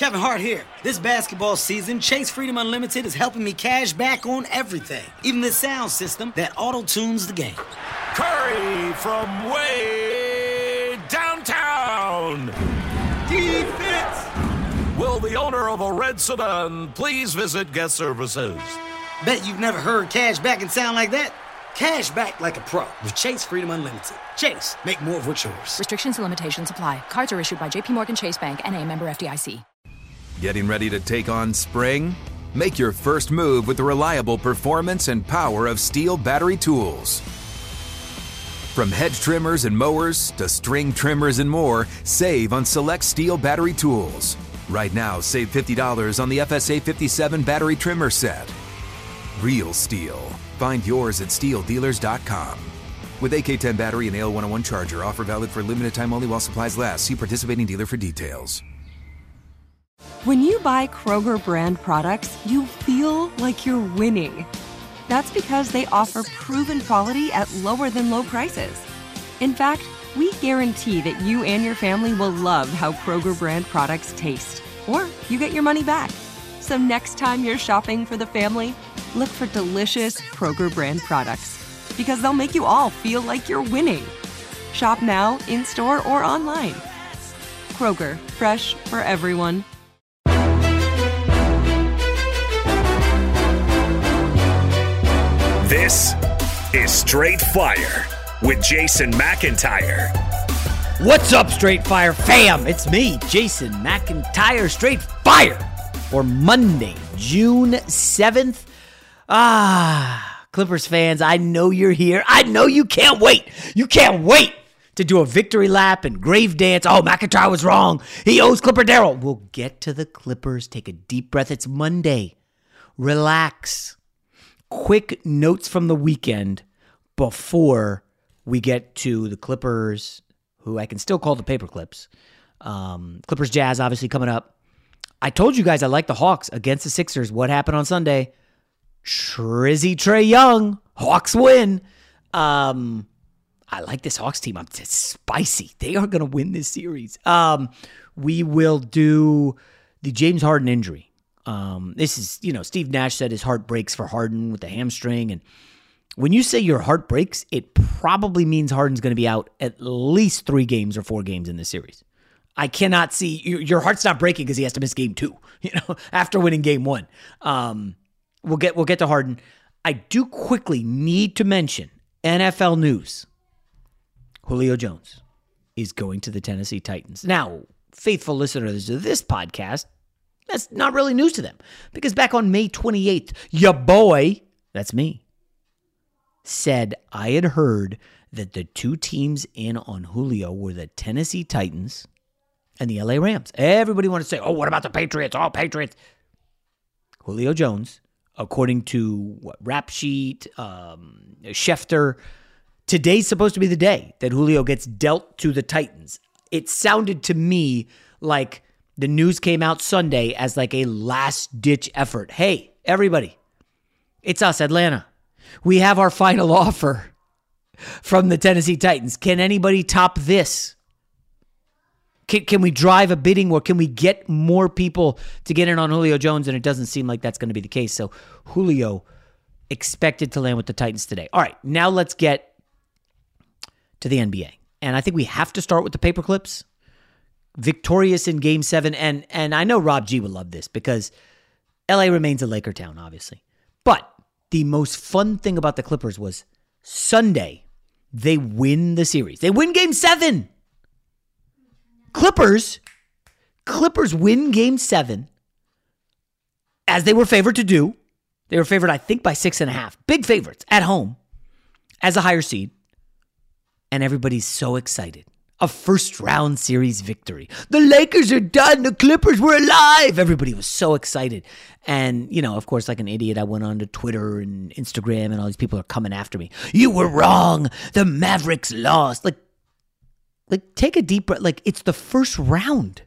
Kevin Hart here. This basketball season, Chase Freedom Unlimited is helping me cash back on everything, even the sound system that auto tunes the game. Curry from way downtown. Defense! Will the owner of a red sedan please visit guest services? Bet you've never heard cash back and sound like that. Cash back like a pro with Chase Freedom Unlimited. Chase, make more of what's yours. Restrictions and limitations apply. Cards are issued by JPMorgan Chase Bank and a member FDIC. Getting ready to take on spring? Make your first move with the reliable performance and power of STIHL battery tools. From hedge trimmers and mowers to string trimmers and more, save on select STIHL battery tools. Right now, save $50 on the FSA 57 battery trimmer set. Real STIHL. Find yours at stihldealers.com. With AK10 battery and AL101 charger, offer valid for limited time only while supplies last. See participating dealer for details. When you buy Kroger brand products, you feel like you're winning. That's because they offer proven quality at lower than low prices. In fact, we guarantee that you and your family will love how Kroger brand products taste, or you get your money back. So next time you're shopping for the family, look for delicious Kroger brand products because they'll make you all feel like you're winning. Shop now, in store, or online. Kroger, fresh for everyone. This is Straight Fire with Jason McIntyre. What's up, Straight Fire fam? It's me, Jason McIntyre, Straight Fire, for Monday, June 7th. Ah, Clippers fans, I know you're here. I know you can't wait. You can't wait to do a victory lap and grave dance. Oh, McIntyre was wrong. He owes Clipper Darrell. We'll get to the Clippers. Take a deep breath. It's Monday. Relax. Quick notes from the weekend before we get to the Clippers, who I can still call the paper clips. Um, Clippers Jazz, obviously, coming up. I told you guys I like the Hawks against the Sixers. What happened on Sunday? Trizzy Trae Young. Hawks win. Um, I like this Hawks team. I'm it's spicy. They are going to win this series. Um, we will do the James Harden injury. Um, this is, you know, Steve Nash said his heart breaks for Harden with the hamstring. And when you say your heart breaks, it probably means Harden's going to be out at least three games or four games in this series. I cannot see your heart's not breaking because he has to miss game two, you know, after winning game one. Um, we'll get we'll get to Harden. I do quickly need to mention NFL news. Julio Jones is going to the Tennessee Titans. Now, faithful listeners to this podcast, that's not really news to them because back on May 28th, your boy, that's me, said I had heard that the two teams in on Julio were the Tennessee Titans and the LA Rams. Everybody wanted to say, oh, what about the Patriots? Oh, Patriots. Julio Jones, according to what Rap Sheet, um, Schefter, today's supposed to be the day that Julio gets dealt to the Titans. It sounded to me like the news came out Sunday as like a last ditch effort. Hey, everybody, it's us, Atlanta. We have our final offer from the Tennessee Titans. Can anybody top this? Can, can we drive a bidding war? Can we get more people to get in on Julio Jones? And it doesn't seem like that's going to be the case. So Julio expected to land with the Titans today. All right, now let's get to the NBA. And I think we have to start with the paper clips victorious in game seven. And and I know Rob G would love this because LA remains a Laker town, obviously. But the most fun thing about the Clippers was Sunday, they win the series. They win game seven. Clippers, Clippers win game seven as they were favored to do. They were favored, I think, by six and a half. Big favorites at home as a higher seed. And everybody's so excited. A first round series victory. The Lakers are done. The Clippers were alive. Everybody was so excited. And, you know, of course, like an idiot, I went on to Twitter and Instagram, and all these people are coming after me. You were wrong. The Mavericks lost. Like, like take a deep breath. Like, it's the first round.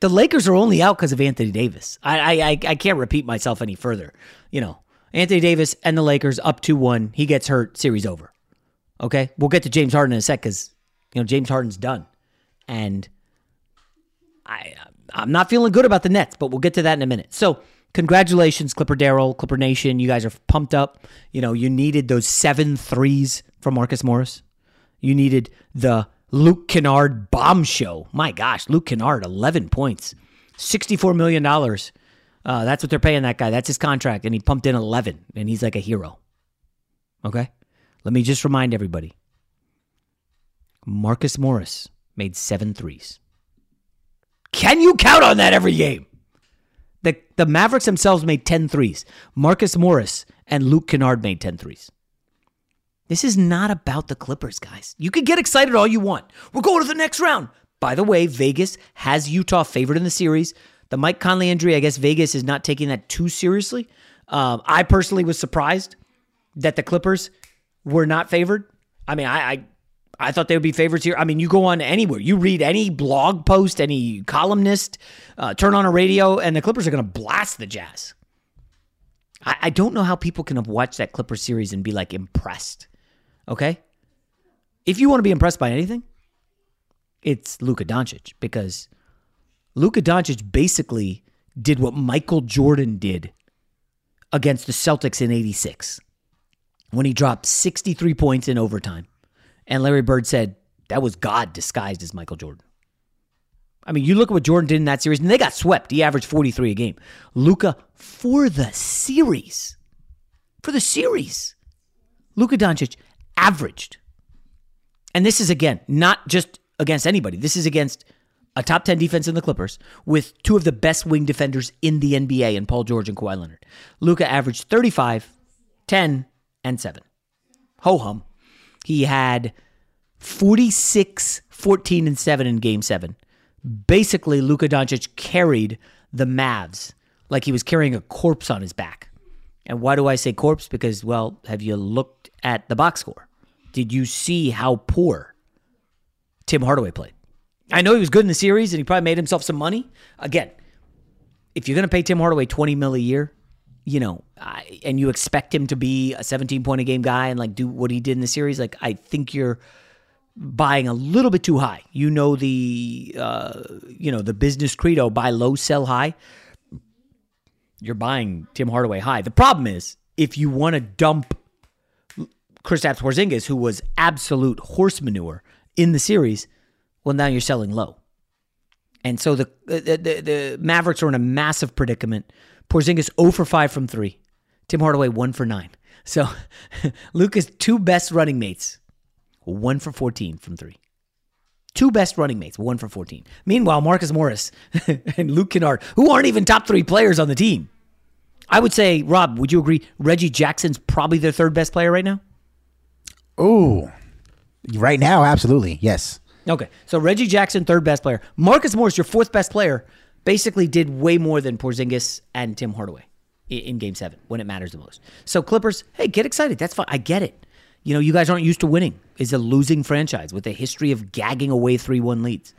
The Lakers are only out because of Anthony Davis. I, I I can't repeat myself any further. You know, Anthony Davis and the Lakers up 2 1. He gets hurt, series over. Okay? We'll get to James Harden in a sec because, you know, James Harden's done. And I, I'm not feeling good about the Nets, but we'll get to that in a minute. So, congratulations, Clipper Darrell, Clipper Nation. You guys are pumped up. You know, you needed those seven threes from Marcus Morris. You needed the Luke Kennard bomb show. My gosh, Luke Kennard, 11 points, $64 million. Uh, that's what they're paying that guy. That's his contract. And he pumped in 11, and he's like a hero. Okay? Let me just remind everybody Marcus Morris made seven threes. Can you count on that every game? The, the Mavericks themselves made 10 threes. Marcus Morris and Luke Kennard made 10 threes. This is not about the Clippers, guys. You can get excited all you want. We're going to the next round. By the way, Vegas has Utah favored in the series. The Mike Conley injury, I guess Vegas is not taking that too seriously. Um, I personally was surprised that the Clippers were not favored. I mean, I, I I thought they would be favorites here. I mean, you go on anywhere, you read any blog post, any columnist, uh, turn on a radio, and the Clippers are going to blast the Jazz. I, I don't know how people can have watched that Clipper series and be like impressed. Okay? If you want to be impressed by anything, it's Luka Doncic because Luka Doncic basically did what Michael Jordan did against the Celtics in 86 when he dropped 63 points in overtime. And Larry Bird said that was God disguised as Michael Jordan. I mean, you look at what Jordan did in that series, and they got swept. He averaged 43 a game. Luka, for the series, for the series, Luka Doncic averaged. And this is, again, not just against anybody. This is against a top 10 defense in the Clippers with two of the best wing defenders in the NBA in Paul George and Kawhi Leonard. Luka averaged 35, 10, and 7. Ho hum. He had 46, 14, and 7 in game 7. Basically, Luka Doncic carried the Mavs like he was carrying a corpse on his back. And why do I say corpse? Because, well, have you looked at the box score? Did you see how poor Tim Hardaway played? I know he was good in the series and he probably made himself some money. Again, if you're going to pay Tim Hardaway 20 mil a year, you know, I, and you expect him to be a 17 point a game guy and like do what he did in the series, like I think you're buying a little bit too high. You know the uh, you know the business credo: buy low, sell high. You're buying Tim Hardaway high. The problem is if you want to dump Kristaps Porzingis, who was absolute horse manure in the series, well, now you're selling low. And so the, the, the, the Mavericks are in a massive predicament. Porzingis 0 for 5 from 3. Tim Hardaway 1 for 9. So Luka's two best running mates, 1 for 14 from 3. Two best running mates, 1 for 14. Meanwhile, Marcus Morris and Luke Kennard, who aren't even top three players on the team. I would say, Rob, would you agree Reggie Jackson's probably their third best player right now? Oh, right now, absolutely, yes. Okay, so Reggie Jackson, third best player. Marcus Morris, your fourth best player, basically did way more than Porzingis and Tim Hardaway in Game Seven when it matters the most. So Clippers, hey, get excited. That's fine. I get it. You know, you guys aren't used to winning. Is a losing franchise with a history of gagging away three-one leads.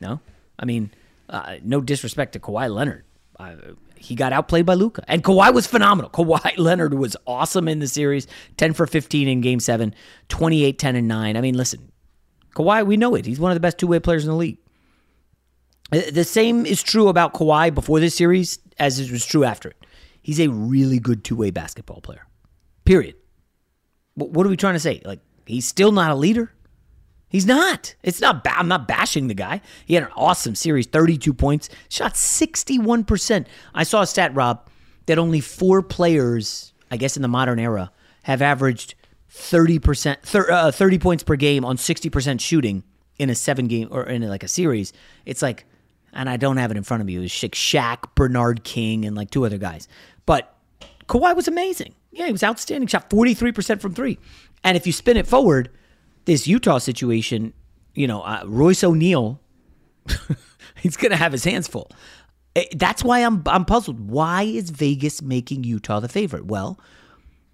No, I mean, uh, no disrespect to Kawhi Leonard. Uh, he got outplayed by Luka. And Kawhi was phenomenal. Kawhi Leonard was awesome in the series 10 for 15 in game seven, 28, 10, and 9. I mean, listen, Kawhi, we know it. He's one of the best two way players in the league. Uh, the same is true about Kawhi before this series as it was true after it. He's a really good two way basketball player. Period. What are we trying to say? Like, he's still not a leader. He's not. It's not. I'm not bashing the guy. He had an awesome series, 32 points, shot 61 percent. I saw a stat, Rob, that only four players, I guess, in the modern era, have averaged 30 percent, uh, 30 points per game on 60 percent shooting in a seven game or in like a series. It's like, and I don't have it in front of me. It was Shaq, Bernard King, and like two other guys. But Kawhi was amazing. Yeah, he was outstanding. Shot 43 percent from three. And if you spin it forward this Utah situation, you know, uh, Royce O'Neale, he's going to have his hands full. Eh, That's why I'm I'm puzzled. Why is Vegas making Utah the favorite? Well,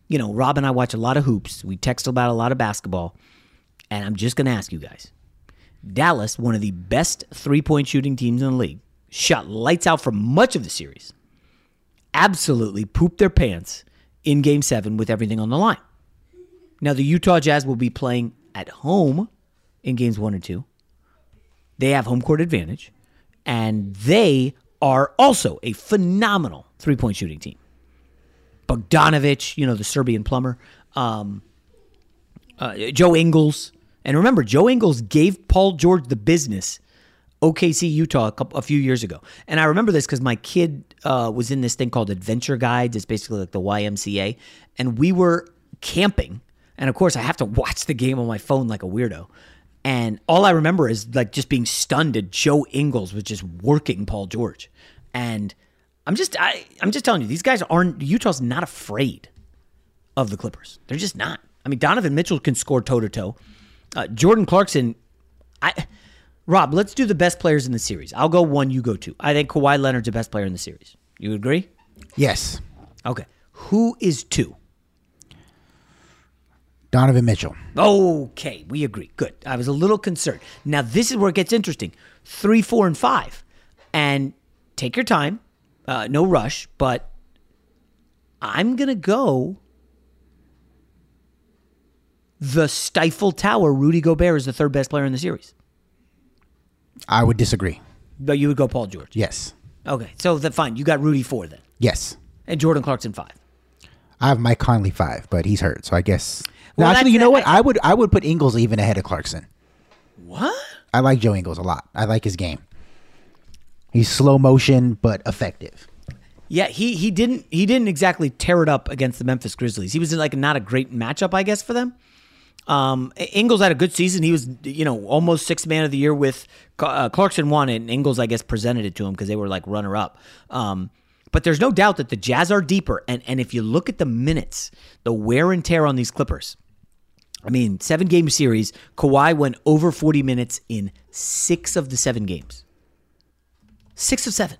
you know, Rob and I watch a lot of hoops. We text about a lot of basketball, and I'm just going to ask you guys. Dallas, one of the best three-point shooting teams in the league, shot lights out for much of the series. Absolutely pooped their pants in game 7 with everything on the line. Now, the Utah Jazz will be playing at home in games one and two. They have home court advantage, and they are also a phenomenal three point shooting team. Bogdanovich, you know, the Serbian plumber, um, uh, Joe Ingles. And remember, Joe Ingles gave Paul George the business, OKC, Utah, a, couple, a few years ago. And I remember this because my kid uh, was in this thing called Adventure Guides. It's basically like the YMCA. And we were camping and of course, I have to watch the game on my phone like a weirdo. And all I remember is like just being stunned at Joe Ingles was just working Paul George. And I'm just I, I'm just telling you, these guys aren't Utah's not afraid of the Clippers. They're just not. I mean, Donovan Mitchell can score toe to toe. Jordan Clarkson, I Rob, let's do the best players in the series. I'll go one, you go two. I think Kawhi Leonard's the best player in the series. You agree? Yes. Okay. Who is two? Donovan Mitchell. Okay, we agree. Good. I was a little concerned. Now, this is where it gets interesting. Three, four, and five. And take your time. Uh, no rush, but I'm going to go the Stifle Tower. Rudy Gobert is the third best player in the series. I would disagree. But you would go Paul George. Yes. Okay, so then fine. You got Rudy four then. Yes. And Jordan Clarkson five. I have Mike Conley five, but he's hurt, so I guess. Well, no, actually, that's- you know what? I would I would put Ingles even ahead of Clarkson. What? I like Joe Ingles a lot. I like his game. He's slow motion but effective. Yeah, he he didn't he didn't exactly tear it up against the Memphis Grizzlies. He was in like not a great matchup, I guess, for them. Um, Ingles had a good season. He was, you know, almost sixth man of the year with uh, Clarkson won and Ingles, I guess, presented it to him because they were like runner up. Um, but there's no doubt that the Jazz are deeper, and and if you look at the minutes, the wear and tear on these Clippers. I mean, seven game series. Kawhi went over 40 minutes in six of the seven games. Six of seven.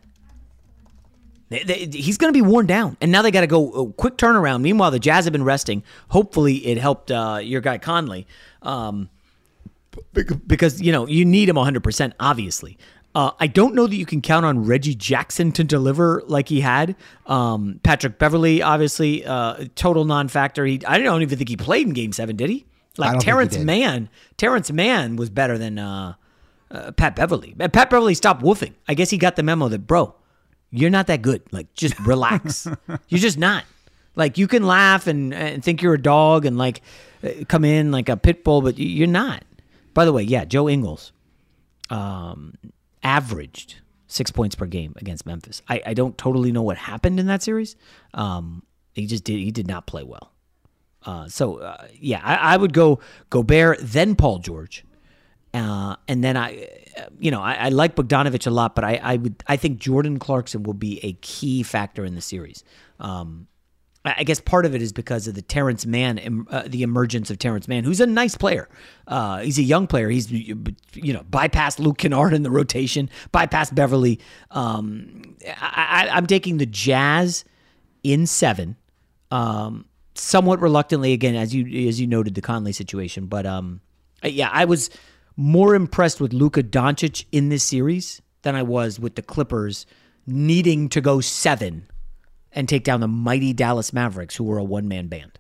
They- they- he's going to be worn down, and now they got to go a quick turnaround. Meanwhile, the Jazz have been resting. Hopefully, it helped uh, your guy Conley, um, because you know you need him 100. percent Obviously, uh, I don't know that you can count on Reggie Jackson to deliver like he had. Um, Patrick Beverley, obviously, uh, total non-factor. He, I don't even think he played in Game Seven, did he? Like Terance. Mann, Terance Mann was better than uh, uh, Pat Beverley. Uh, Pat Beverley stopped woofing. I guess he got the memo that, bro, you're not that good. Like, just relax. you're just not. Like, you can laugh and, and think you're a dog and like uh, come in like a pit bull, but you're not. By the way, yeah, Joe Ingles um, averaged six points per game against Memphis. I, I don't totally know what happened in that series. Um, he just did. He did not play well. Uh, so uh, yeah, I, I would go Gobert, then Paul George, uh, and then I, uh, you know, I, I like Bogdanovich a lot, but I, I would, I think Jordan Clarkson will be a key factor in the series. Um, I guess part of it is because of the Terance Mann, uh, the emergence of Terance Mann, who's a nice player. Uh, he's a young player. He's you know bypassed Luke Kennard in the rotation, bypassed Beverley. Um, I, I'm taking the Jazz in seven, um, somewhat reluctantly again, as you as you noted the Conley situation, but um, yeah, I was more impressed with Luka Doncic in this series than I was with the Clippers needing to go seven and take down the mighty Dallas Mavericks, who were a one man band.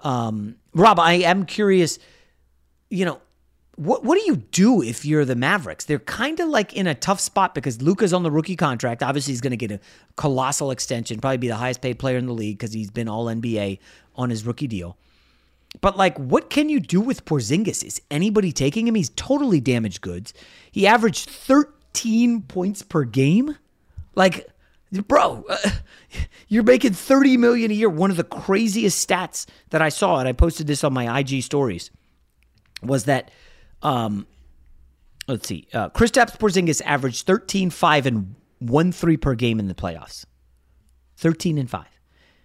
Um, Rob, I am curious, you know, what what do you do if you're the Mavericks? They're kind of like in a tough spot because Luka's on the rookie contract. Obviously, he's going to get a colossal extension, probably be the highest paid player in the league because he's been all NBA on his rookie deal. But like, what can you do with Porzingis? Is anybody taking him? He's totally damaged goods. He averaged 13 points per game. Like, bro, uh, you're making 30 million a year. One of the craziest stats that I saw, and I posted this on my IG stories, was that, um, let's see, uh, Kristaps Porzingis averaged 13, 5, and 1 3 per game in the playoffs. 13 and 5.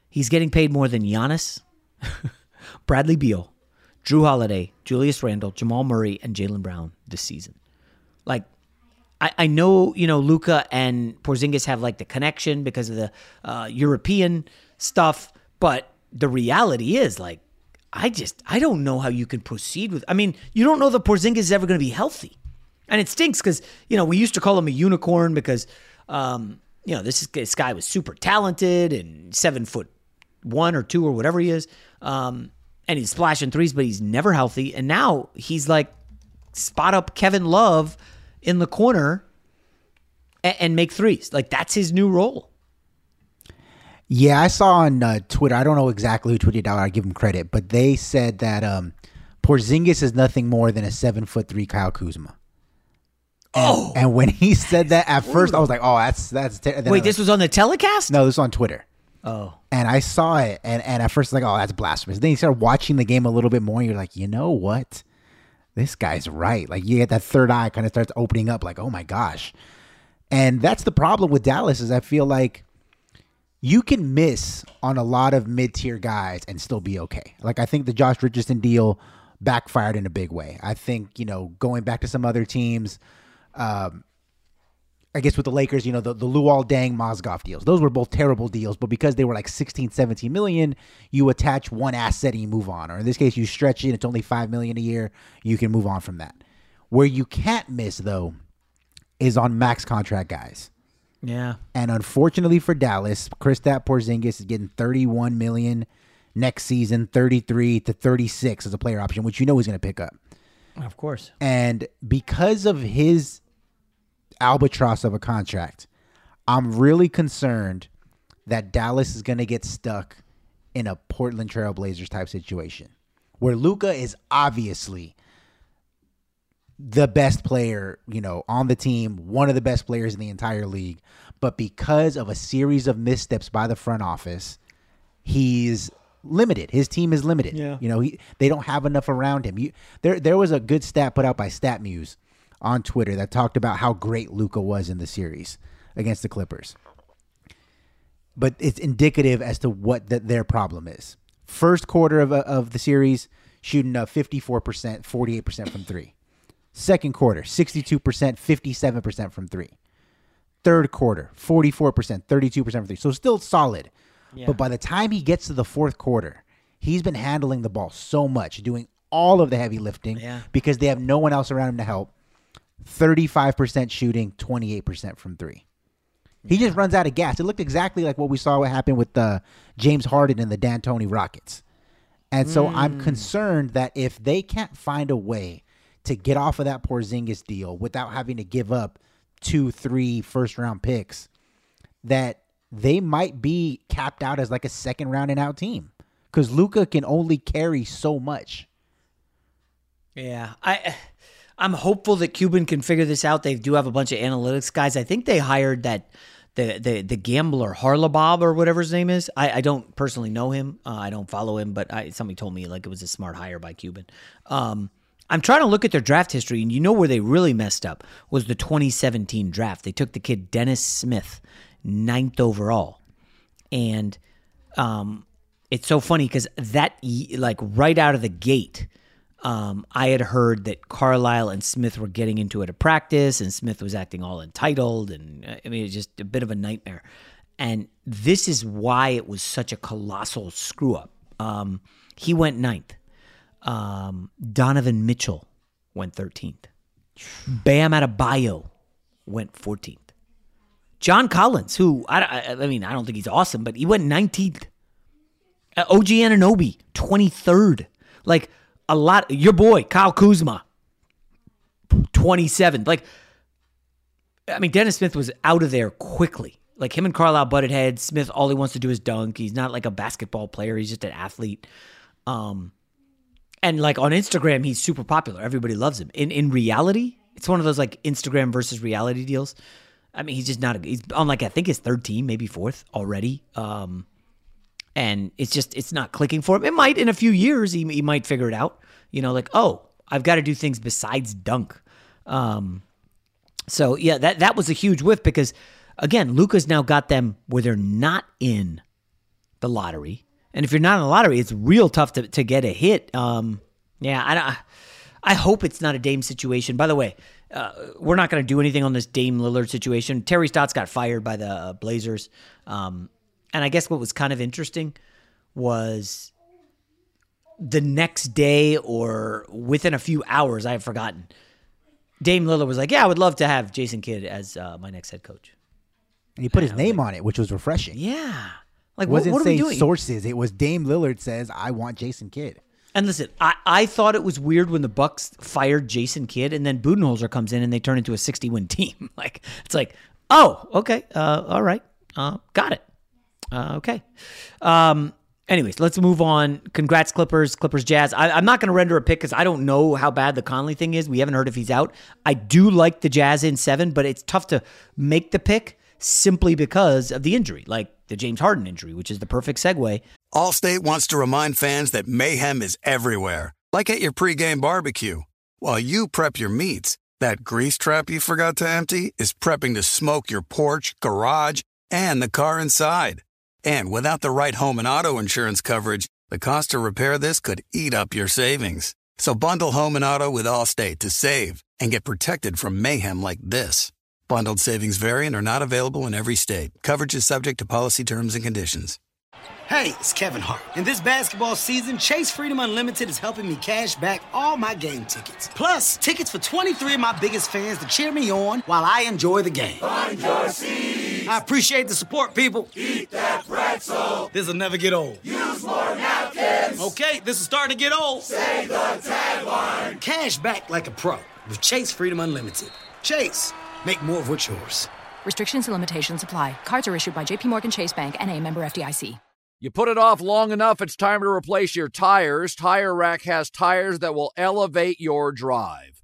He's getting paid more than Giannis. Bradley Beal, Jrue Holiday, Julius Randle, Jamal Murray, and Jaylen Brown this season. Like, I, I know, you know, Luka and Porzingis have like the connection because of the uh, European stuff, but the reality is like, I just, I don't know how you can proceed with. I mean, you don't know that Porzingis is ever going to be healthy. And it stinks because, you know, we used to call him a unicorn because, um, you know, this, is, this guy was super talented and seven foot one or two or whatever he is. Um, and he's splashing threes, but he's never healthy. And now he's like spot up Kevin Love in the corner and, and make threes. Like that's his new role. Yeah, I saw on uh, Twitter. I don't know exactly who tweeted out. I give him credit, but they said that um, Porzingis is nothing more than a seven foot three Kyle Kuzma. And, oh, and when he said that at first, I was like, "Oh, that's that's." Ter-. Wait, this was on the telecast? No, this was on Twitter. Oh. And I saw it, and, and at first, like, oh, that's blasphemous. Then you start watching the game a little bit more, and you're like, you know what? This guy's right. Like, you get that third eye kind of starts opening up, like, oh my gosh. And that's the problem with Dallas is I feel like you can miss on a lot of mid tier guys and still be okay. Like, I think the Josh Richardson deal backfired in a big way. I think, you know, going back to some other teams, um, I guess with the Lakers, you know, the, the Luol Deng Mozgov deals. Those were both terrible deals, but because they were like 16, 17 million, you attach one asset and you move on. Or in this case, you stretch it, it's only 5 million a year, you can move on from that. Where you can't miss though is on max contract guys. Yeah. And unfortunately for Dallas, Kristaps Porzingis is getting 31 million next season, 33 to 36 as a player option, which you know he's going to pick up. Of course. And because of his albatross of a contract. I'm really concerned that Dallas is going to get stuck in a Portland Trailblazers type situation where Luka is obviously the best player, you know, on the team, one of the best players in the entire league, but because of a series of missteps by the front office, he's limited. His team is limited. Yeah. You know, he, they don't have enough around him. You, there there was a good stat put out by StatMuse on Twitter that talked about how great Luka was in the series against the Clippers. But it's indicative as to what the, their problem is. First quarter of, of the series, shooting a 54%, 48% from three. Second quarter, 62%, 57% from three. Third quarter, 44%, 32% from three. So still solid. Yeah. But by the time he gets to the fourth quarter, he's been handling the ball so much, doing all of the heavy lifting yeah. because they have no one else around him to help. 35% shooting, 28% from three. He just runs out of gas. It looked exactly like what we saw what happened with uh, James Harden and the D'Antoni Rockets. And so mm. I'm concerned that if they can't find a way to get off of that Porzingis deal without having to give up two, three first round picks, that they might be capped out as like a second round and out team because Luka can only carry so much. Yeah, I I'm hopeful that Cuban can figure this out. They do have a bunch of analytics guys. I think they hired that the the the gambler Haralabob or whatever his name is. I, I don't personally know him. Uh, I don't follow him, but I, somebody told me like it was a smart hire by Cuban. Um, I'm trying to look at their draft history, and you know where they really messed up was the 2017 draft. They took the kid Dennis Smith, ninth overall, and um, it's so funny because that like right out of the gate um, I had heard that Carlisle and Smith were getting into it at practice, and Smith was acting all entitled, and uh, I mean, it's just a bit of a nightmare. And this is why it was such a colossal screw up. Um, he went ninth. Um, Donovan Mitchell went 13th. Bam Adebayo went 14th. John Collins, who I, I mean, I don't think he's awesome, but he went 19th. Uh, OG Anunoby, 23rd. Like, a lot. Your boy Kyle Kuzma, twenty seven. Like, I mean, Dennis Smith was out of there quickly. Like him and Carlisle butted heads. Smith, all he wants to do is dunk. He's not like a basketball player. He's just an athlete. Um, and like on Instagram, he's super popular. Everybody loves him. In in reality, it's one of those like Instagram versus reality deals. I mean, he's just not. A, he's on like I think his third team, maybe fourth already. Um, and it's just it's not clicking for him. It might in a few years. He he might figure it out. You know, like oh, I've got to do things besides dunk. Um, so yeah, that that was a huge whiff because again, Luka's now got them where they're not in the lottery, and if you're not in the lottery, it's real tough to to get a hit. Um, yeah, I I hope it's not a Dame situation. By the way, uh, we're not going to do anything on this Dame Lillard situation. Terry Stotts got fired by the Blazers, um, and I guess what was kind of interesting was the next day or within a few hours, I have forgotten. Dame Lillard was like, "Yeah, I would love to have Jason Kidd as uh, my next head coach." And he put his name on it, which was refreshing. Yeah, like what, wasn't what are we saying doing? sources. It was Dame Lillard says, "I want Jason Kidd." And listen, I, I thought it was weird when the Bucks fired Jason Kidd and then Budenholzer comes in and they turn into a 60 win team. like it's like, oh, okay, uh, all right, uh, got it. Uh, okay. Um, anyways, let's move on. Congrats, Clippers, Clippers, Jazz. I, I'm not going to render a pick because I don't know how bad the Conley thing is. We haven't heard if he's out. I do like the Jazz in seven, but it's tough to make the pick simply because of the injury, like the James Harden injury, which is the perfect segue. Allstate wants to remind fans that mayhem is everywhere, like at your pregame barbecue. While you prep your meats, that grease trap you forgot to empty is prepping to smoke your porch, garage, and the car inside. And without the right home and auto insurance coverage, the cost to repair this could eat up your savings. So bundle home and auto with Allstate to save and get protected from mayhem like this. Bundled savings variant are not available in every state. Coverage is subject to policy terms and conditions. Hey, it's Kevin Hart. In this basketball season, Chase Freedom Unlimited is helping me cash back all my game tickets. Plus, tickets for 23 of my biggest fans to cheer me on while I enjoy the game. Find your seat. I appreciate the support, people. Eat that pretzel. This'll never get old. Use more napkins. Okay, this is starting to get old. Say the tagline. Cash back like a pro with Chase Freedom Unlimited. Chase, make more of what's yours. Restrictions and limitations apply. Cards are issued by JPMorgan Chase Bank and a member FDIC. You put it off long enough, it's time to replace your tires. Tire Rack has tires that will elevate your drive.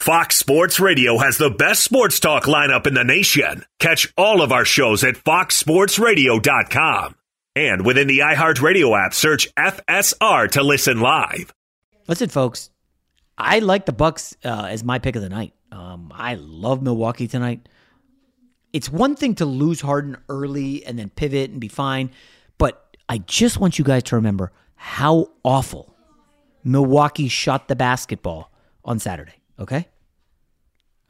Fox Sports Radio has the best sports talk lineup in the nation. Catch all of our shows at foxsportsradio.com. And within the iHeartRadio app, search FSR to listen live. Listen, folks, I like the Bucks uh, as my pick of the night. Um, I love Milwaukee tonight. It's one thing to lose Harden early and then pivot and be fine, but I just want you guys to remember how awful Milwaukee shot the basketball on Saturday. Okay,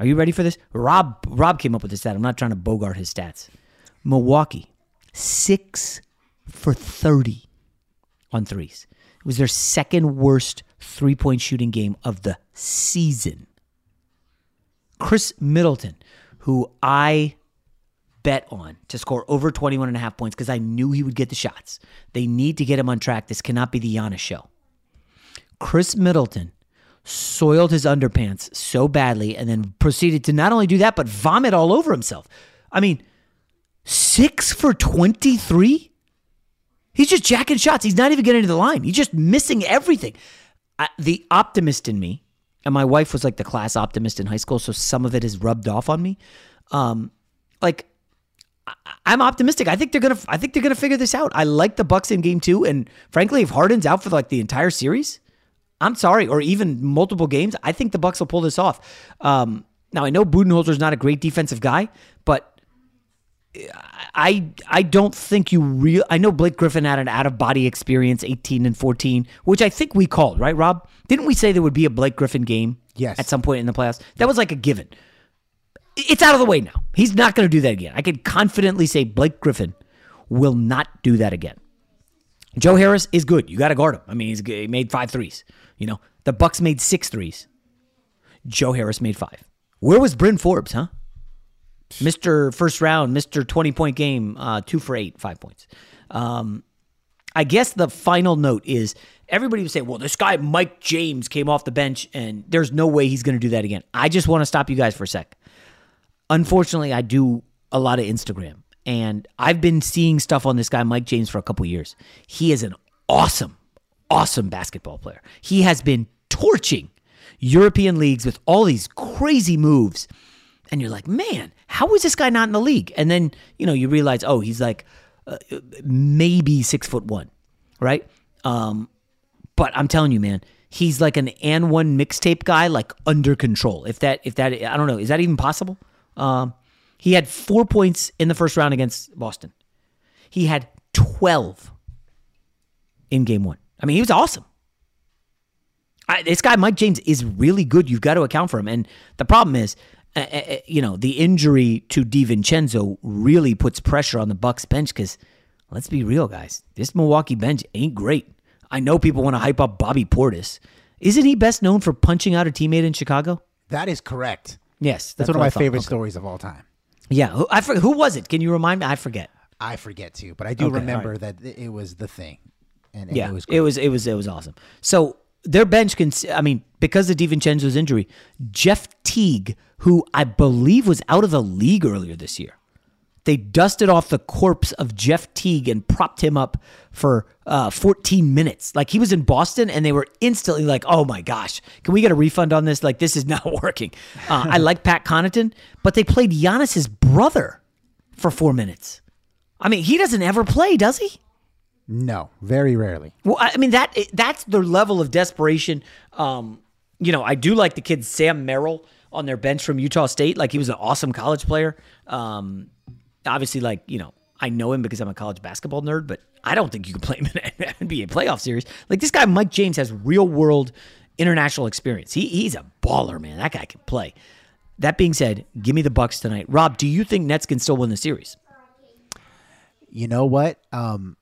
Are you ready for this? Rob Rob came up with this stat. I'm not trying to bogart his stats. Milwaukee, six for 30 on threes. It was their second worst three point shooting game of the season. Khris Middleton, who I bet on to score over 21 and a half points because I knew he would get the shots. They need to get him on track. This cannot be the Giannis show. Khris Middleton soiled his underpants so badly and then proceeded to not only do that, but vomit all over himself. I mean, six for 23? He's just jacking shots. He's not even getting to the line. He's just missing everything. I, the optimist in me, and my wife was like the class optimist in high school, so some of it has rubbed off on me. Um, like I'm optimistic. I think they're gonna. I think they're gonna figure this out. I like the Bucks in Game Two, and frankly, if Harden's out for like the entire series, I'm sorry, or even multiple games, I think the Bucks will pull this off. Um, now I know Budenholzer's not a great defensive guy, but I I don't think you real. I know Blake Griffin had an out of body experience, 18 and 14, which I think we called right, Rob. Didn't we say there would be a Blake Griffin game? Yes. At some point in the playoffs, that was like a given. It's out of the way now. He's not going to do that again. I can confidently say Blake Griffin will not do that again. Joe Harris is good. You got to guard him. I mean, he's he made five threes. You know, the Bucks made six threes. Joe Harris made five. Where was Bryn Forbes, huh? Mr. First Round, Mr. 20 point game, uh, two for eight, five points. Um, I guess the final note is everybody would say, well, this guy, Mike James, came off the bench and there's no way he's going to do that again. I just want to stop you guys for a sec. Unfortunately, I do a lot of Instagram and I've been seeing stuff on this guy, Mike James, for a couple years. He is an awesome, awesome basketball player. He has been torching European leagues with all these crazy moves. And you're like, man, how is this guy not in the league? And then, you know, you realize, oh, he's like uh, maybe six foot one, right? Um, but I'm telling you, man, he's like an and one mixtape guy, like under control. If that, if that, I don't know, is that even possible? Um, he had four points in the first round against Boston. He had 12 in game one. I mean, he was awesome. I, this guy, Mike James, is really good. You've got to account for him. And the problem is, uh, uh, you know, the injury to DiVincenzo really puts pressure on the Bucks bench because let's be real, guys. This Milwaukee bench ain't great. I know people want to hype up Bobby Portis. Isn't he best known for punching out a teammate in Chicago? That is correct. Yes, that's, that's one of my favorite okay. stories of all time. Yeah, who, I who was it? Can you remind me? I forget. I forget too, but I do okay, remember right. that it was the thing. And, and yeah, it was, it was it was it was awesome. So their bench can. I mean, because of DiVincenzo's injury, Jeff Teague, who I believe was out of the league earlier this year, they dusted off the corpse of Jeff Teague and propped him up for uh, 14 minutes. Like he was in Boston, and they were instantly like, "Oh my gosh, can we get a refund on this? Like this is not working." Uh, I like Pat Connaughton, but they played Giannis's brother for four minutes. I mean, he doesn't ever play, does he? No, very rarely. Well, I mean that that's their level of desperation. Um, you know, I do like the kid Sam Merrill on their bench from Utah State. Like he was an awesome college player. Um, obviously, like you know, I know him because I'm a college basketball nerd, but I don't think you can play him in an NBA playoff series. Like this guy, Mike James, has real world international experience. He he's a baller, man. That guy can play. That being said, give me the Bucks tonight. Rob, do you think Nets can still win the series? You know what? Um,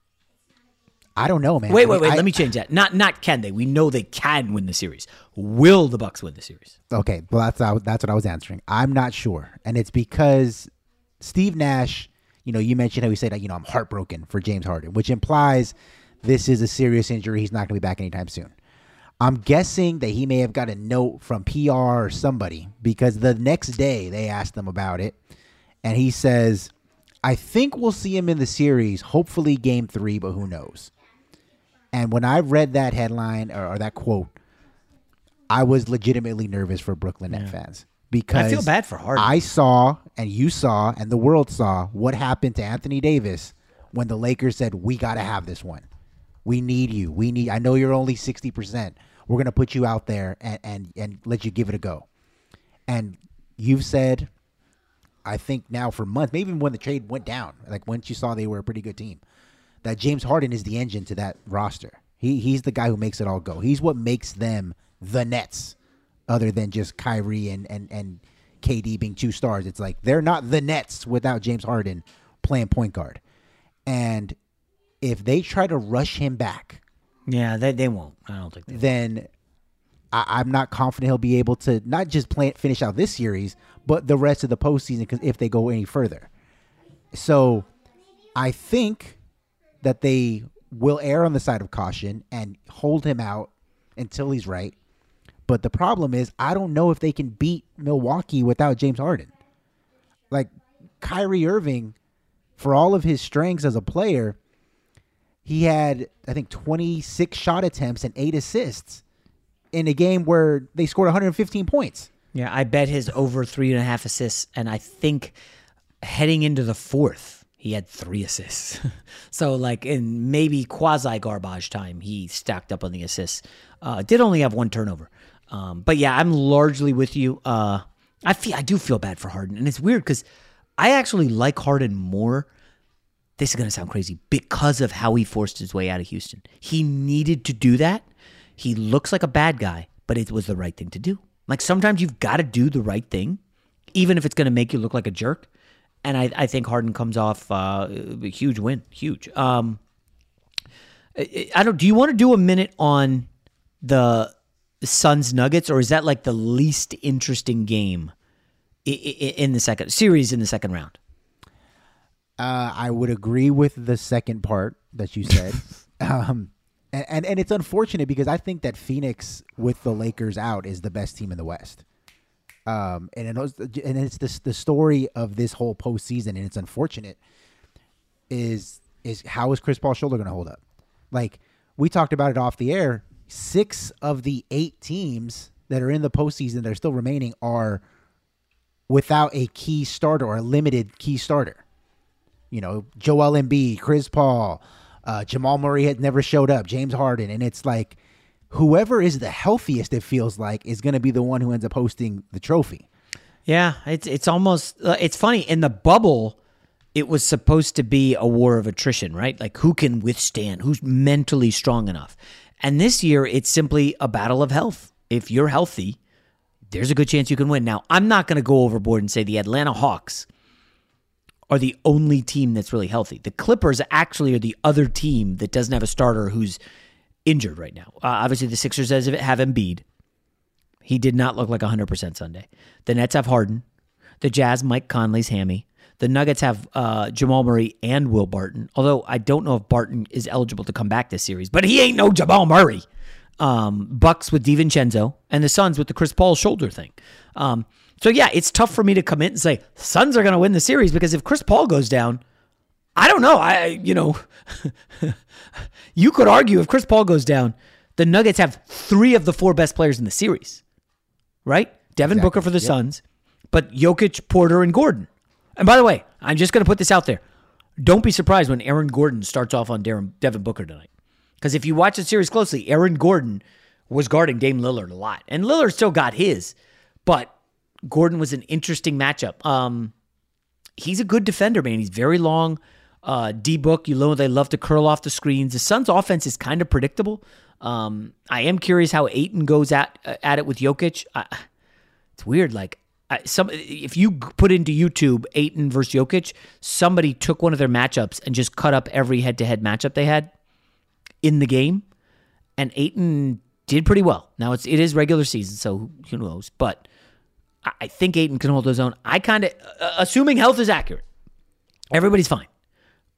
I don't know, man. Wait, wait, wait. I, let me change that. Not not can they? We know they can win the series. Will the Bucks win the series? Okay, well that's uh, that's what I was answering. I'm not sure, and it's because Steve Nash. You know, you mentioned how he said, you know, I'm heartbroken for James Harden, which implies this is a serious injury. He's not going to be back anytime soon. I'm guessing that he may have got a note from PR or somebody because the next day they asked him about it, and he says, "I think we'll see him in the series, hopefully game three, but who knows." And when I read that headline or, or that quote, I was legitimately nervous for Brooklyn Net fans because I feel bad for Harden. I saw and you saw and the world saw what happened to Anthony Davis when the Lakers said we got to have this one. We need you. We need I know you're only 60%. We're going to put you out there and, and and let you give it a go. And you've said I think now for months, maybe even when the trade went down, like once you saw they were a pretty good team that James Harden is the engine to that roster. He he's the guy who makes it all go. He's what makes them the Nets, other than just Kyrie and and and KD being two stars. It's like they're not the Nets without James Harden playing point guard. And if they try to rush him back, yeah, they they won't. I don't think they then I, am not confident he'll be able to not just play finish out this series, but the rest of the postseason. Because if they go any further, so I think that they will err on the side of caution and hold him out until he's right. But the problem is, I don't know if they can beat Milwaukee without James Harden. Like Kyrie Irving, for all of his strengths as a player, he had, I think, 26 shot attempts and eight assists in a game where they scored 115 points. Yeah, I bet his over three and a half assists. And I think heading into the fourth, he had three assists. so, like, in maybe quasi garbage time, he stacked up on the assists. Uh, did only have one turnover. Um, but yeah, I'm largely with you. Uh, I feel I do feel bad for Harden, and it's weird because I actually like Harden more this is to sound crazy because of how he forced his way out of Houston. He needed to do that. He looks like a bad guy, but it was the right thing to do. Like sometimes you've got to do the right thing, even if it's to make you look like a jerk. And I, I think Harden comes off uh, a huge win, huge. Um, I don't. Do you want to do a minute on the Suns Nuggets, or is that like the least interesting game in the second series in the second round? Uh, I would agree with the second part that you said. um, and, and, and it's unfortunate because I think that Phoenix with the Lakers out is the best team in the West. Um, and it was, and it's the the story of this whole postseason, and it's unfortunate. Is is how is Chris Paul's shoulder going to hold up? Like we talked about it off the air. Six of the eight teams that are in the postseason that are still remaining are without a key starter or a limited key starter you know, Joel Embiid, Chris Paul, uh, Jamal Murray had never showed up, James Harden, and it's like whoever is the healthiest, it feels like, is going to be the one who ends up hosting the trophy. Yeah, it's it's almost uh, it's funny in the bubble. It was supposed to be a war of attrition, right? Like who can withstand, who's mentally strong enough. And this year, it's simply a battle of health. If you're healthy, there's a good chance you can win. Now, I'm not going to go overboard and say the Atlanta Hawks are the only team that's really healthy. The Clippers actually are the other team that doesn't have a starter who's injured right now. Uh, obviously, the Sixers as have Embiid. He did not look like 100% Sunday. The Nets have Harden. The Jazz, Mike Conley's hammy. The Nuggets have uh, Jamal Murray and Will Barton. Although I don't know if Barton is eligible to come back this series, but he ain't no Jamal Murray. Um, Bucks with DiVincenzo and the Suns with the Chris Paul shoulder thing. Um, so yeah, it's tough for me to commit and say Suns are going to win the series because if Chris Paul goes down, I don't know. I you know, you could argue if Chris Paul goes down, the Nuggets have three of the four best players in the series, right? Devin exactly. Booker for the yep. Suns, but Jokic, Porter, and Gordon. And by the way, I'm just going to put this out there. Don't be surprised when Aaron Gordon starts off on Darren, Devin Booker tonight. Because if you watch the series closely, Aaron Gordon was guarding Dame Lillard a lot. And Lillard still got his, but Gordon was an interesting matchup. Um, he's a good defender, man. He's very long. Uh, D book, you know, they love to curl off the screens. The Suns' offense is kind of predictable. Um, I am curious how Ayton goes at at it with Jokic. I, it's weird. Like I, some, if you put into YouTube Ayton versus Jokic, somebody took one of their matchups and just cut up every head to head matchup they had in the game, and Ayton did pretty well. Now it's it is regular season, so who knows? But I think Ayton can hold his own. I kind of, uh, assuming health is accurate, everybody's fine.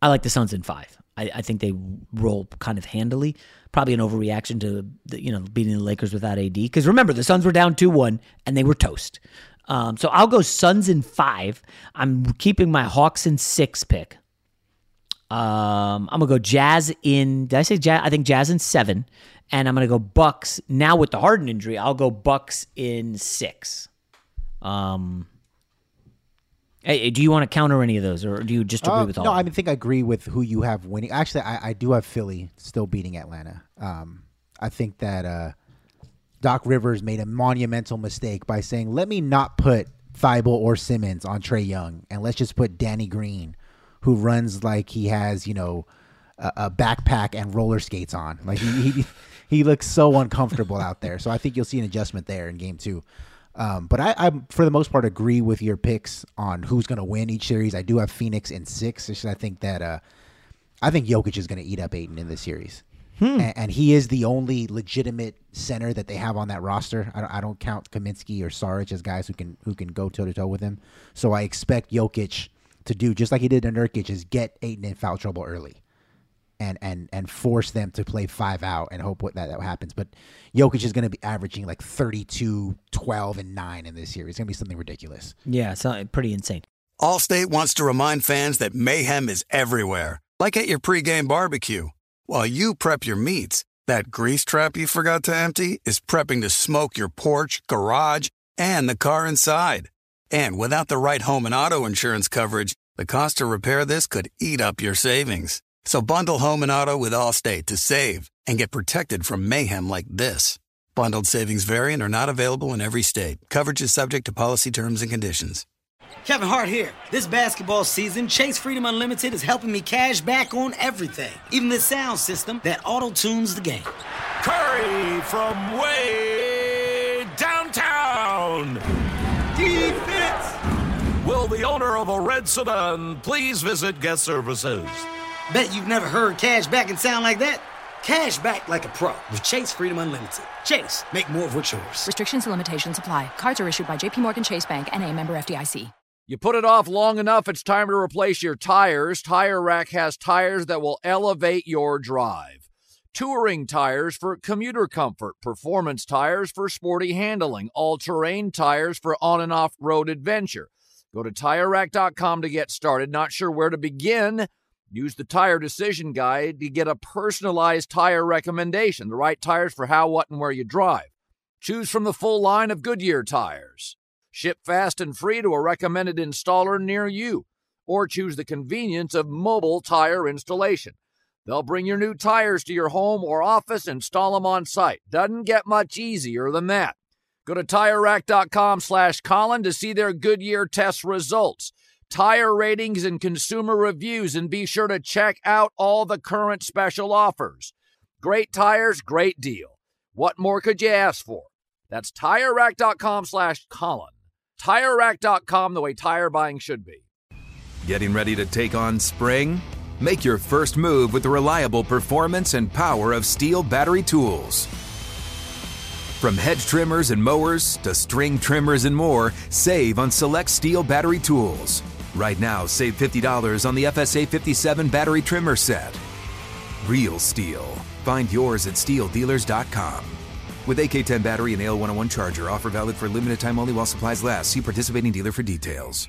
I like the Suns in five. I, I, think they roll kind of handily. Probably an overreaction to the, you know beating the Lakers without AD. Because remember, the Suns were down two one and they were toast. Um, so I'll go Suns in five. I'm keeping my Hawks in six pick. Um, I'm gonna go Jazz in. Did I say Jazz? I think Jazz in seven, and I'm gonna go Bucks now with the Harden injury. I'll go Bucks in six. Um, hey, do you want to counter any of those, or do you just agree uh, with all? No, I think I agree with who you have winning. Actually, I, I do have Philly still beating Atlanta. Um, I think that uh, Doc Rivers made a monumental mistake by saying, "Let me not put Thybulle or Simmons on Trae Young, and let's just put Danny Green, who runs like he has, you know." A, a backpack and roller skates on, like he, he he looks so uncomfortable out there. So I think you'll see an adjustment there in game two. Um, but I, I, for the most part, agree with your picks on who's going to win each series. I do have Phoenix in six. I think that uh, I think Jokic is going to eat up Ayton in this series, Hmm. and, and he is the only legitimate center that they have on that roster. I don't, I don't count Kaminsky or Saric as guys who can who can go toe to toe with him. So I expect Jokic to do just like he did to Nurkic, is get Ayton in foul trouble early and and and force them to play five out and hope what that, that happens. But Jokic is going to be averaging like 32, 12, and 9 in this series. It's going to be something ridiculous. Yeah, so uh, pretty insane. Allstate wants to remind fans that mayhem is everywhere, like at your pregame barbecue. While you prep your meats, that grease trap you forgot to empty is prepping to smoke your porch, garage, and the car inside. And without the right home and auto insurance coverage, the cost to repair this could eat up your savings. So bundle home and auto with Allstate to save and get protected from mayhem like this. Bundled savings variant are not available in every state. Coverage is subject to policy terms and conditions. Kevin Hart here. This basketball season, Chase Freedom Unlimited is helping me cash back on everything, even the sound system that auto tunes the game. Curry from way downtown. Defense. Will the owner of a red sedan please visit guest services? Bet you've never heard cash back and sound like that. Cash back like a pro with Chase Freedom Unlimited. Chase, make more of what's yours. Restrictions and limitations apply. Cards are issued by JPMorgan Chase Bank and a member FDIC. You put it off long enough, it's time to replace your tires. Tire Rack has tires that will elevate your drive. Touring tires for commuter comfort, performance tires for sporty handling, all terrain tires for on and off road adventure. Go to tirerack.com to get started. Not sure where to begin? Use the Tire Decision Guide to get a personalized tire recommendation, the right tires for how, what, and where you drive. Choose from the full line of Goodyear tires. Ship fast and free to a recommended installer near you, or choose the convenience of mobile tire installation. They'll bring your new tires to your home or office, and install them on site. Doesn't get much easier than that. Go to TireRack.com slash Colin to see their Goodyear test results, tire ratings, and consumer reviews, and be sure to check out all the current special offers. Great tires, great deal. What more could you ask for? That's TireRack.com slash Colin. TireRack.com, the way tire buying should be. Getting ready to take on spring? Make your first move with the reliable performance and power of STIHL battery tools. From hedge trimmers and mowers to string trimmers and more, save on select STIHL battery tools. Right now, save $50 on the FSA 57 battery trimmer set. Real STIHL. Find yours at stihldealers.com. With AK10 battery and AL101 charger, offer valid for limited time only while supplies last. See participating dealer for details.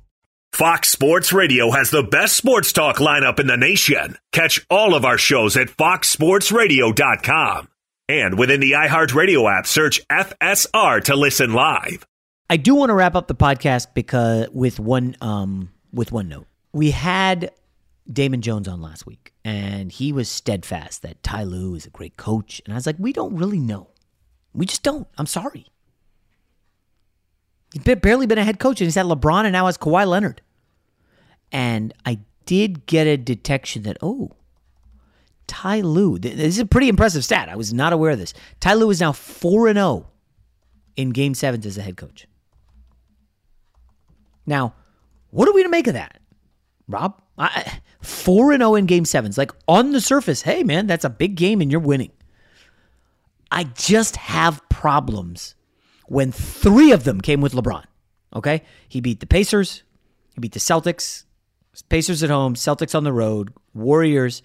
Fox Sports Radio has the best sports talk lineup in the nation. Catch all of our shows at foxsportsradio.com. And within the iHeartRadio app, search FSR to listen live. I do want to wrap up the podcast because with one um with one note. We had Damon Jones on last week, and he was steadfast that Ty Lue is a great coach. And I was like, we don't really know. We just don't. I'm sorry. He's barely been a head coach, and he's had LeBron and now has Kawhi Leonard. And I did get a detection that, oh, Ty Lue, this is a pretty impressive stat. I was not aware of this. Ty Lue is now 4 and 0 in game sevens as a head coach. Now, what are we to make of that, Rob? 4 and 0 in game sevens. Like on the surface, hey, man, that's a big game and you're winning. I just have problems when three of them came with LeBron. Okay? He beat the Pacers, he beat the Celtics, Pacers at home, Celtics on the road, Warriors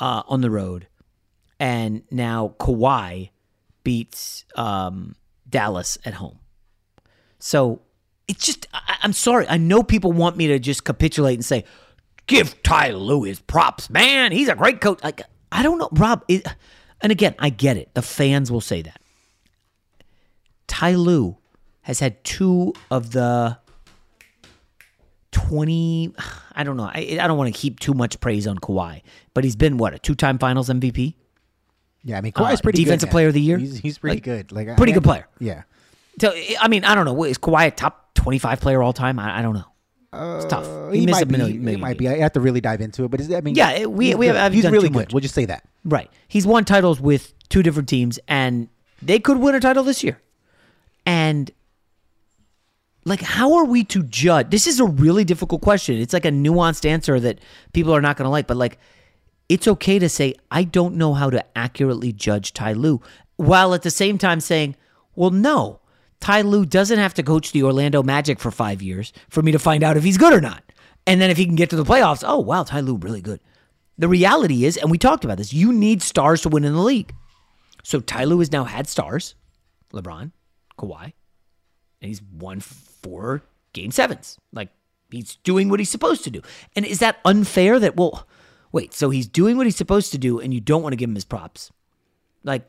uh, on the road, and now Kawhi beats um, Dallas at home. So it's just, I, I'm sorry. I know people want me to just capitulate and say, give Ty Lue his props, man. He's a great coach. Like, I don't know, Rob. It, and again, I get it. The fans will say that. Ty Lue has had two of the 20 I don't know. I, I don't want to heap too much praise on Kawhi, but he's been what, a two-time finals MVP? Yeah, I mean, Kawhi's Uh, pretty defensive good, player of the year. He's, he's pretty Like, good. Like pretty I- good player. Yeah. So I mean, I don't know. Is Kawhi a top 25 player all time? I, I don't know. It's tough. Uh, He, he, might a be. million, He might be. I have to really dive into it, but it's, I mean, Yeah, we- we have-. He's really good. We'll just say that. Right. He's won titles with two different teams, and they could win a title this year. And like, how are we to judge? This is a really difficult question. It's like a nuanced answer that people are not going to like, but like, it's okay to say, I don't know how to accurately judge Ty Lue, while at the same time saying, well, no, Ty Lue doesn't have to coach the Orlando Magic for five years for me to find out if he's good or not. And then if he can get to the playoffs, oh, wow, Ty Lue really good. The reality is, and we talked about this, you need stars to win in the league. So Ty Lue has now had stars, LeBron, Kawhi, and he's won four game sevens. Like he's doing what he's supposed to do. And is that unfair that, well, wait, so he's doing what he's supposed to do and you don't want to give him his props? Like,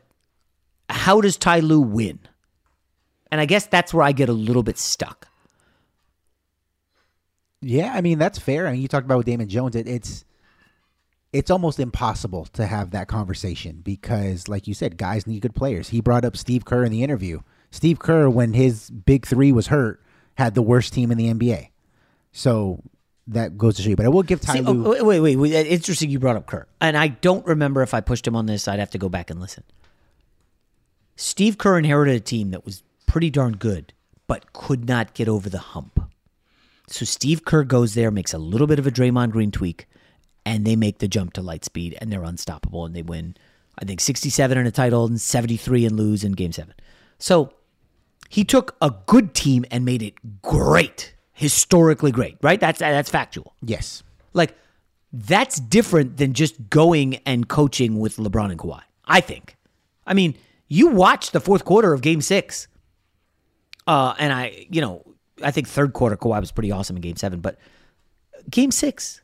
how does Ty Lue win? And I guess that's where I get a little bit stuck. Yeah, I mean that's fair. I mean, you talked about with Damon Jones. It, it's it's almost impossible to have that conversation because, like you said, guys need good players. He brought up Steve Kerr in the interview. Steve Kerr, when his big three was hurt, had the worst team in the NBA. So that goes to show you. But I will give Ty See, Lue. oh, wait, wait, wait. Interesting you brought up Kerr. And I don't remember if I pushed him on this. I'd have to go back and listen. Steve Kerr inherited a team that was pretty darn good, but could not get over the hump. So Steve Kerr goes there, makes a little bit of a Draymond Green tweak, and they make the jump to light speed, and they're unstoppable, and they win, I think, 67 in a title and 73 and lose in game seven. So he took a good team and made it great, historically great, right? That's that's factual. yes. Like that's different than just going and coaching with LeBron and Kawhi. I think. I mean, you watched the fourth quarter of Game Six, uh, and I, you know, I think third quarter Kawhi was pretty awesome in Game Seven, but Game Six,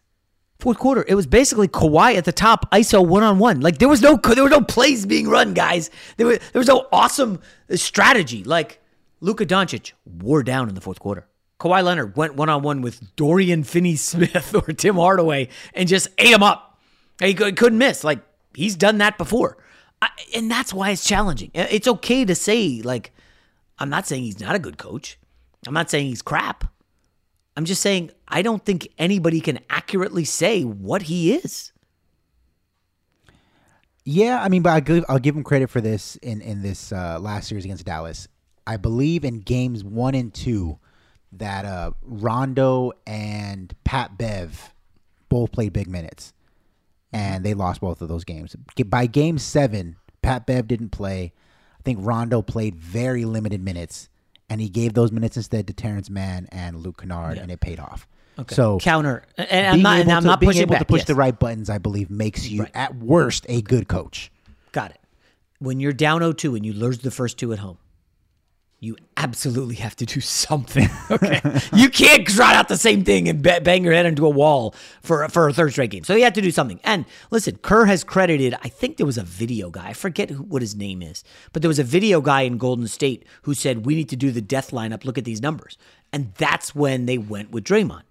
fourth quarter, it was basically Kawhi at the top, ISO one on one. Like there was no there were no plays being run, guys. There was there was no awesome strategy. Like Luka Doncic wore down in the fourth quarter. Kawhi Leonard went one on one with Dorian Finney Smith or Tim Hardaway and just ate him up. He couldn't miss. Like he's done that before, I, and that's why it's challenging. It's okay to say like, I'm not saying he's not a good coach. I'm not saying he's crap. I'm just saying I don't think anybody can accurately say what he is. Yeah, I mean, but I give, I'll give him credit for this in in this uh, last series against Dallas. I believe in games one and two that uh, Rondo and Pat Bev both played big minutes, and they lost both of those games. By game seven, Pat Bev didn't play. I think Rondo played very limited minutes, and he gave those minutes instead to Terance Mann and Luke Kennard, and it paid off. Okay. So Counter- and I'm not- and I'm to- not being pushing able to push yes. the right buttons. I believe makes you at worst a good coach. Got it. When you're down 0-2 and you lose the first two at home, you absolutely have to do something. Okay, you can't trot out the same thing and ba- bang your head into a wall for for a third straight game. So you have to do something. And listen, Kerr has credited. I think there was a video guy. I forget who, what his name is, but there was a video guy in Golden State who said we need to do the death lineup. Look at these numbers, and that's when they went with Draymond.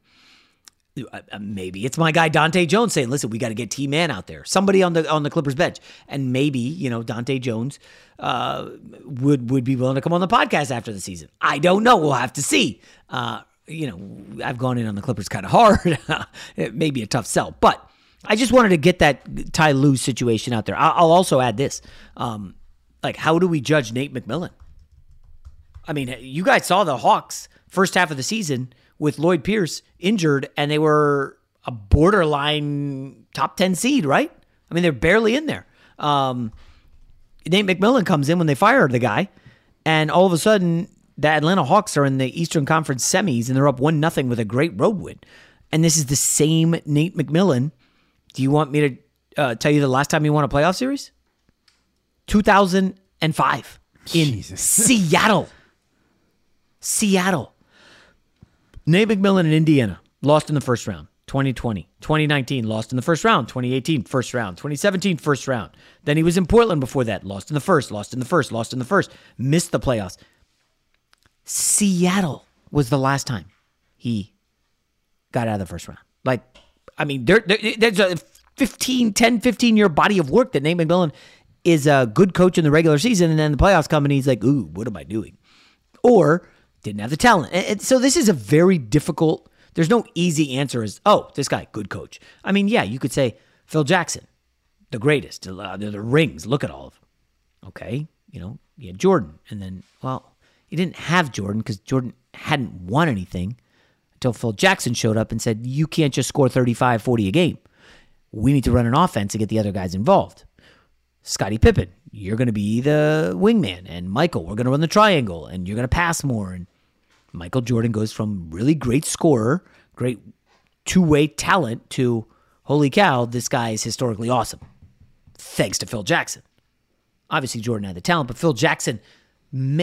Uh, uh, maybe it's my guy Dante Jones saying, "Listen, we got to get T Man out there, somebody on the on the Clippers bench," and maybe you know Dante Jones uh, would would be willing to come on the podcast after the season. I don't know. We'll have to see. Uh, you know, I've gone in on the Clippers kind of hard. it may be a tough sell, but I just wanted to get that Ty Lue situation out there. I'll, I'll also add this: um, like, how do we judge Nate McMillan? I mean, you guys saw the Hawks first half of the season with Lloyd Pierce injured, and they were a borderline top 10 seed, right? I mean, they're barely in there. Um, Nate McMillan comes in when they fire the guy, and all of a sudden, the Atlanta Hawks are in the Eastern Conference semis, and they're up 1 nothing with a great road win. And this is the same Nate McMillan. Do you want me to uh, tell you the last time he won a playoff series? 2005 in Seattle. Seattle. Nate McMillan in Indiana lost in the first round. 2020, 2019 lost in the first round, 2018 first round, 2017 first round. Then he was in Portland before that, lost in the first, lost in the first, lost in the first, missed the playoffs. Seattle was the last time he got out of the first round. Like, I mean, there, there, there's a 15, 10, 15 year body of work that Nate McMillan is a good coach in the regular season, and then the playoffs come and he's like, ooh, what am I doing? Or didn't have the talent. And so this is a very difficult, there's no easy answer as, oh, this guy, good coach. I mean, yeah, you could say Phil Jackson, the greatest, uh, the, rings, look at all of them. Okay, you know, had Jordan, and then, well, you didn't have Jordan because Jordan hadn't won anything until Phil Jackson showed up and said, You can't just score 35, 40 a game. We need to run an offense to get the other guys involved. Scottie Pippen, you're going to be the wingman. And Michael, we're going to run the triangle and you're going to pass more. And Michael Jordan goes from really great scorer, great two way talent to holy cow, this guy is historically awesome. Thanks to Phil Jackson. Obviously, Jordan had the talent, but Phil Jackson and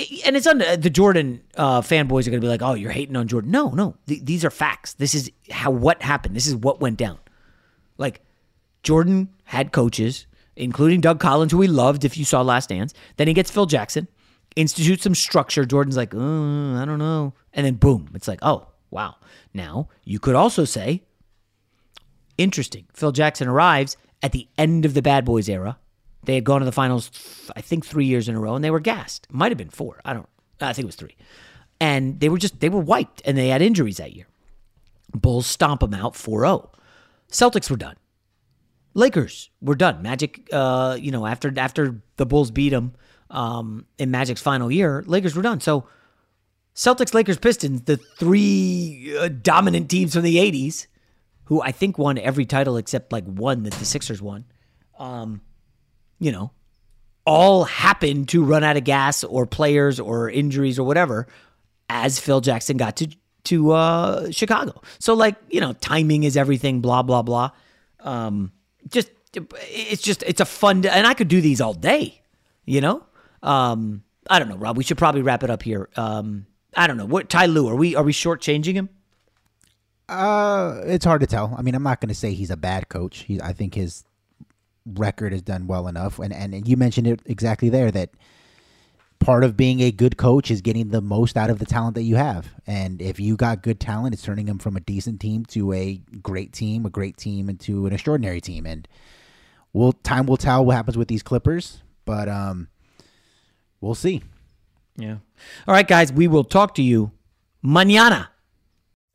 it's under the Jordan uh, fanboys are going to be like, "Oh, you're hating on Jordan." No, no, th- these are facts. This is how what happened. This is what went down. Like Jordan had coaches, including Doug Collins, who he loved. If you saw Last Dance, then he gets Phil Jackson, institutes some structure. Jordan's like, oh, I don't know, and then boom, it's like, oh, wow. Now you could also say, interesting. Phil Jackson arrives at the end of the Bad Boys era they had gone to the finals, I think, three years in a row, and they were gassed. Might have been four. I don't. I think it was three. And they were just they were wiped, and they had injuries that year. Bulls stomp them out 4-0. Celtics were done. Lakers were done. Magic, uh, you know, after after the Bulls beat them um, in Magic's final year, Lakers were done. So Celtics, Lakers, Pistons, the three uh, dominant teams from the '80s, who I think won every title except like one that the Sixers won. Um, you know, all happened to run out of gas or players or injuries or whatever as Phil Jackson got to to uh, Chicago. So like, you know, timing is everything, blah, blah, blah. Um, just it's just it's a fun and I could do these all day, you know? Um, I don't know, Rob. We should probably wrap it up here. Um, I don't know. What Ty Lue, are we are we shortchanging him? Uh, it's hard to tell. I mean, I'm not going to say he's a bad coach. He, I think his record has done well enough. And, and you mentioned it exactly there that part of being a good coach is getting the most out of the talent that you have. And if you got good talent, it's turning them from a decent team to a great team, a great team, into an extraordinary team. And we'll time will tell what happens with these Clippers, but um, we'll see. Yeah. All right, guys, we will talk to you mañana.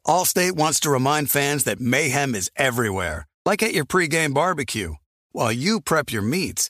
Allstate wants to remind fans that mayhem is everywhere, like at your pregame barbecue. While you prep your meats,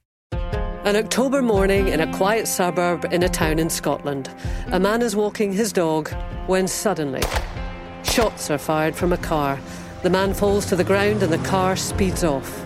An October morning in a quiet suburb in a town in Scotland, a man is walking his dog when suddenly shots are fired from a car. The man falls to the ground and the car speeds off.